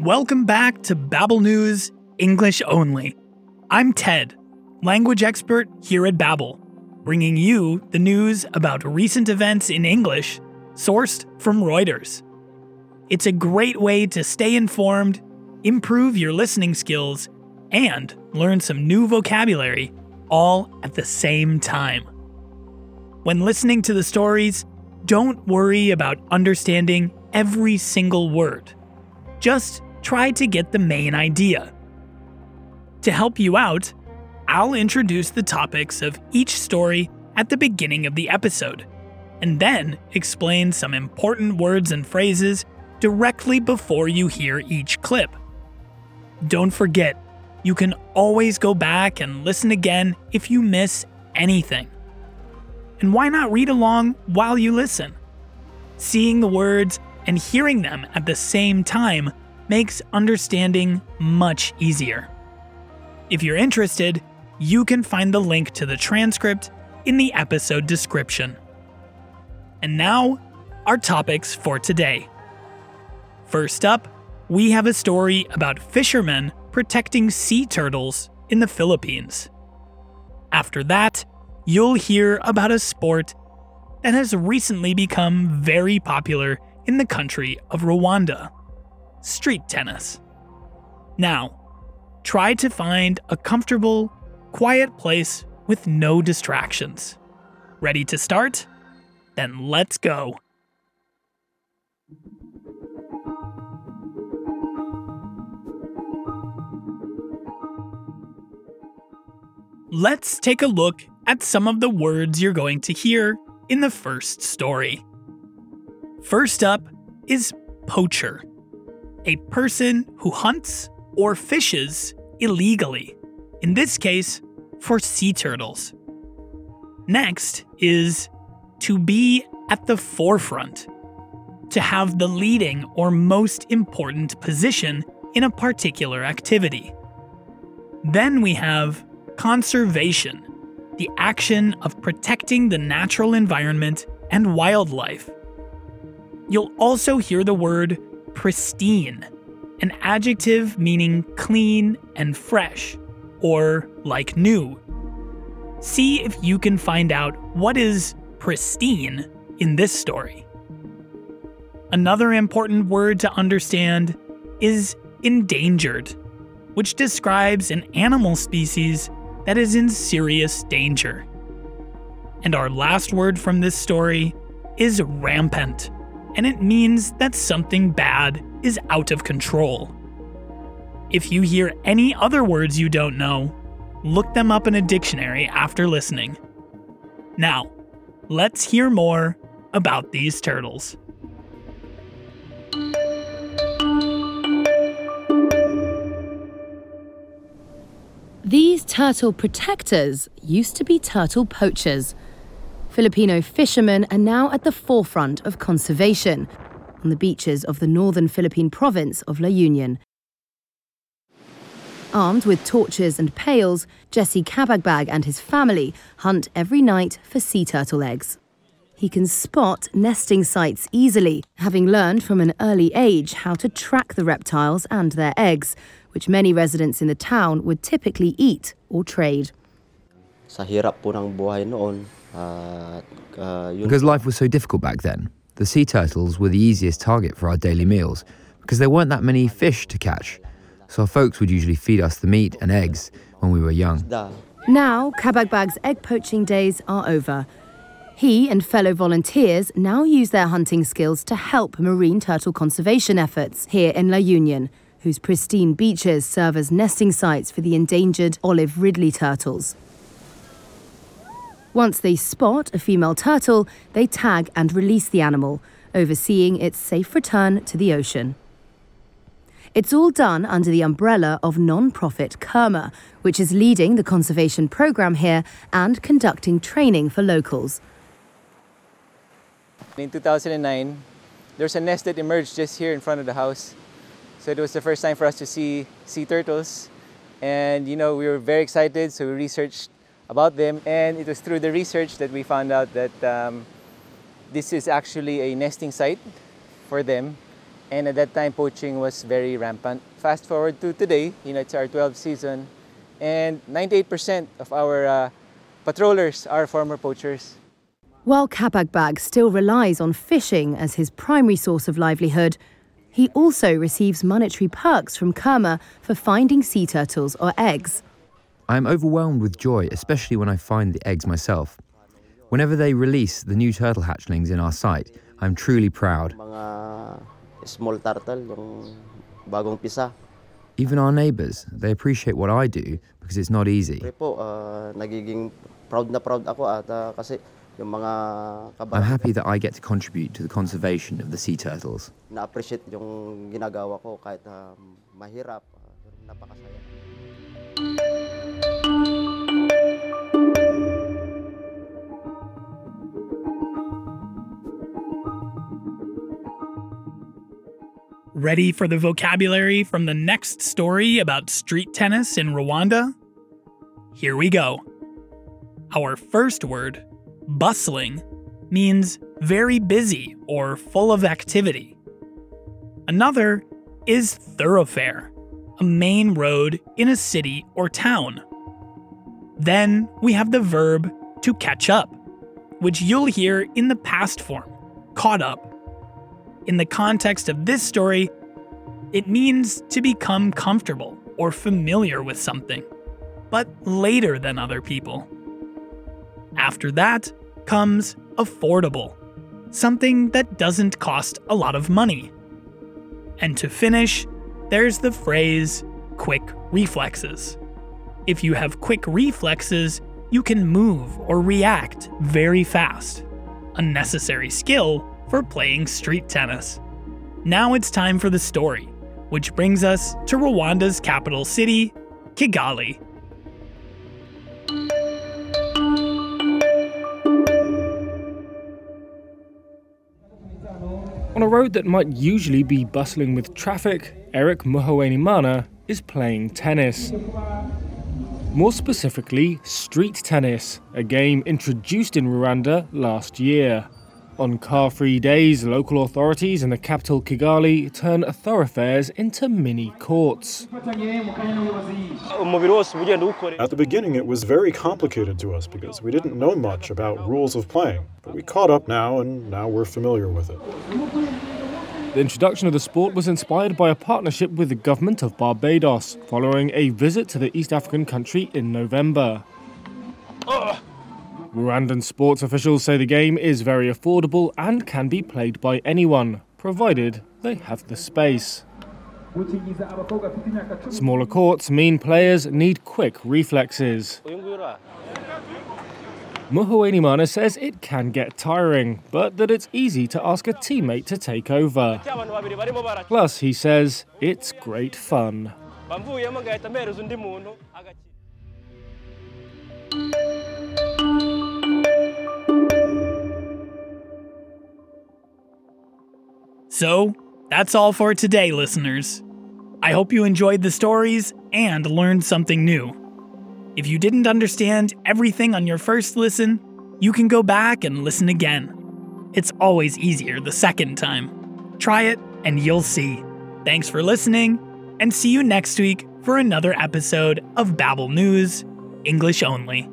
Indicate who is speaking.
Speaker 1: Welcome back to Babbel News English Only. I'm Ted, language expert here at Babbel, bringing you the news about recent events in English sourced from Reuters. It's a great way to stay informed, improve your listening skills, and learn some new vocabulary all at the same time. When listening to the stories, don't worry about understanding every single word. Just try to get the main idea. To help you out, I'll introduce the topics of each story at the beginning of the episode, and then explain some important words and phrases directly before you hear each clip. Don't forget, you can always go back and listen again if you miss anything. And why not read along while you listen? Seeing the words and hearing them at the same time makes understanding much easier. If you're interested, you can find the link to the transcript in the episode description. And now, our topics for today. First up, we have a story about fishermen protecting sea turtles in the Philippines. After that, you'll hear about a sport that has recently become very popular in the country of Rwanda street tennis. Now, try to find a comfortable, quiet place with no distractions. Ready to start? Then let's go. Let's take a look at some of the words you're going to hear in the first story. First up is poacher a person who hunts or fishes illegally, in this case, for sea turtles. Next is to be at the forefront, to have the leading or most important position in a particular activity. Then we have conservation, the action of protecting the natural environment and wildlife. You'll also hear the word pristine, an adjective meaning clean and fresh, or like new. See if you can find out what is pristine in this story. Another important word to understand is endangered, which describes an animal species that is in serious danger. And our last word from this story is rampant and it means that something bad is out of control. If you hear any other words you don't know, look them up in a dictionary after listening. Now, let's hear more about these turtles.
Speaker 2: These turtle protectors used to be turtle poachers Filipino fishermen are now at the forefront of conservation on the beaches of the northern Philippine province of La Union. Armed with torches and pails, Jesse Kabagbag and his family hunt every night for sea turtle eggs. He can spot nesting sites easily, having learned from an early age how to track the reptiles and their eggs, which many residents in the town would typically eat or trade.
Speaker 3: Sa hirap po ng buhay noon, uh,
Speaker 4: uh, because life was so difficult back then, the sea turtles were the easiest target for our daily meals because there weren't that many fish to catch. So our folks would usually feed us the meat and eggs when we were young.
Speaker 2: Now, Kabagbag's egg poaching days are over. He and fellow volunteers now use their hunting skills to help marine turtle conservation efforts here in La Union, whose pristine beaches serve as nesting sites for the endangered olive ridley turtles. Once they spot a female turtle, they tag and release the animal, overseeing its safe return to the ocean. It's all done under the umbrella of non-profit CURMA, which is leading the conservation program here and conducting training for locals.
Speaker 5: In 2009, there's a nest that emerged just here in front of the house. So it was the first time for us to see sea turtles. And, you know, we were very excited, so we researched about them. And it was through the research that we found out that um, this is actually a nesting site for them. And at that time, poaching was very rampant. Fast forward to today, you know, it's our 12th season, and 98% of our uh, patrollers are former poachers.
Speaker 2: While Kabagbag still relies on fishing as his primary source of livelihood, he also receives monetary perks from CURMA for finding sea turtles or eggs.
Speaker 4: I am overwhelmed with joy, especially when I find the eggs myself. Whenever they release the new turtle hatchlings in our site, I'm truly proud.
Speaker 3: Small turtle, yung bagong pisa.
Speaker 4: Even our neighbours, they appreciate what I do because it's not easy.
Speaker 3: Pre po, nagiging proud na proud ako at kasi yung mga
Speaker 4: I'm happy that I get to contribute to the conservation of the sea turtles.
Speaker 3: na-appreciate yung ginagawa ko kahit ah, mahirap. ah, pero napakasaya.
Speaker 1: Ready for the vocabulary from the next story about street tennis in Rwanda? Here we go. Our first word, bustling, means very busy or full of activity. Another is thoroughfare, a main road in a city or town. Then we have the verb to catch up, which you'll hear in the past form, caught up. In the context of this story, it means to become comfortable or familiar with something, but later than other people. After that comes affordable, something that doesn't cost a lot of money. And to finish, there's the phrase quick reflexes. If you have quick reflexes, you can move or react very fast, a necessary skill for playing street tennis. Now it's time for the story, which brings us to Rwanda's capital city, Kigali.
Speaker 6: On a road that might usually be bustling with traffic, Eric Muhowenimana is playing tennis. More specifically, street tennis, a game introduced in Rwanda last year. On car free days, local authorities in the capital Kigali turn thoroughfares into mini courts.
Speaker 7: At the beginning, it was very complicated to us because we didn't know much about rules of playing. But we caught up now, and now we're familiar with it.
Speaker 6: The introduction of the sport was inspired by a partnership with the government of Barbados following a visit to the East African country in November. Rwandan sports officials say the game is very affordable and can be played by anyone, provided they have the space. Smaller courts mean players need quick reflexes. Muhuenimana says it can get tiring, but that it's easy to ask a teammate to take over. Plus, he says it's great fun.
Speaker 1: So, that's all for today, listeners. I hope you enjoyed the stories and learned something new. If you didn't understand everything on your first listen, you can go back and listen again. It's always easier the second time. Try it and you'll see. Thanks for listening, and see you next week for another episode of Babbel News, English only.